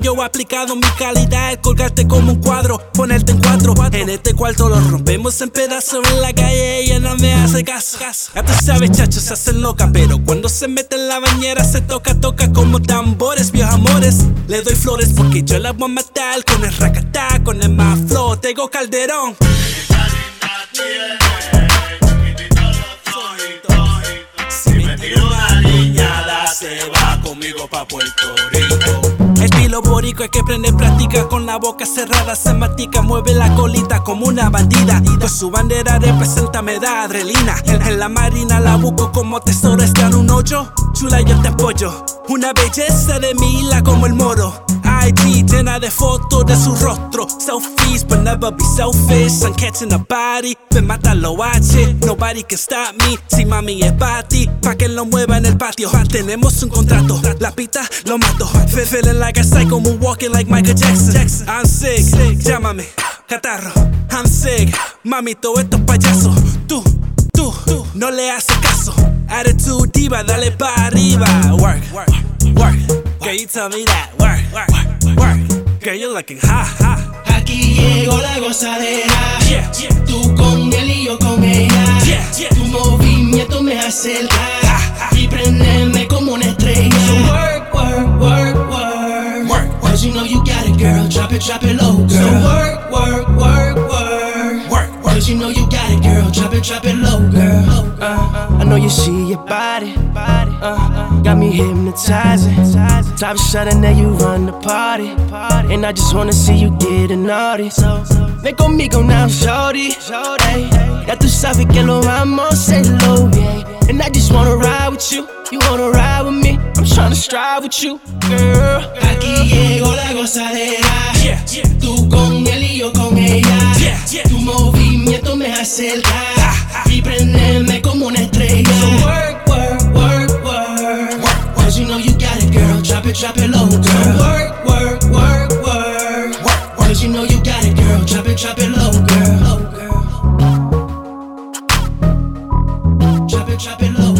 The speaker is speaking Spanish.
yo he aplicado mi calidad, colgarte como un cuadro, ponerte en cuatro. En este cuarto lo rompemos en pedazos en la calle, ella no me hace caso. Ya tú sabes, chachos, se hacen loca, pero cuando se mete en la bañera se toca, toca como tambores, viejos amores. Le doy flores porque yo la voy a matar con el racatá, con el más flow, tengo calderón. Si me tiro una niñada, se va conmigo pa' Puerto Rico. Borico es que prende práctica con la boca cerrada, se matica, mueve la colita como una bandida. Con su bandera representa me da adrenalina. En, en la marina la busco como tesoro, está en un hoyo. Chula, yo te apoyo. Una belleza de mila como el moro. IG llena de fotos de su rostro. Selfies, but never be selfish. I'm catching a body, me mata lo H. Nobody can stop me. Si mami es ti, pa' que lo mueva en el patio. Tenemos un contrato, la pita lo mato. Fe- Feeling like a psycho, walking like Michael Jackson. I'm sick, llámame, catarro. I'm sick, mami, todo esto es payaso. Tú, tú, no le haces caso. Attitude diva, dale pa' arriba. Work, work, work. Girl, you tell me that. Work, work, work. Girl, you're looking hot, hot. Aquí llegó la gozadera. Yeah, yeah. Tú con él y yo con ella. Yeah. Tu movimiento me acerca y prendeme como una estrella. So work, work, work, work. Work, Cause you know you got it, girl. Drop it, drop it You see your body. Uh, got me hypnotizing. Top shot and there you run the party. And I just wanna see you getting naughty. Ven conmigo now, shorty. Ya tú sabes que lo vamos a hacerlo, yeah. And I just wanna ride with you. You wanna ride with me? I'm tryna strive with you, girl. Aquí llegó la gozadera. Yeah. Tú con él y yo con ella. Yeah, yeah que tú me acercas y prenderme como una estrella. So work, work, work, work, work. Cause you know you got it, girl. Drop it, drop it low, girl. So work, work, work, work, work. Cause you know you got it, girl. Drop it, drop it low, girl. Low, girl. Drop it, drop it low.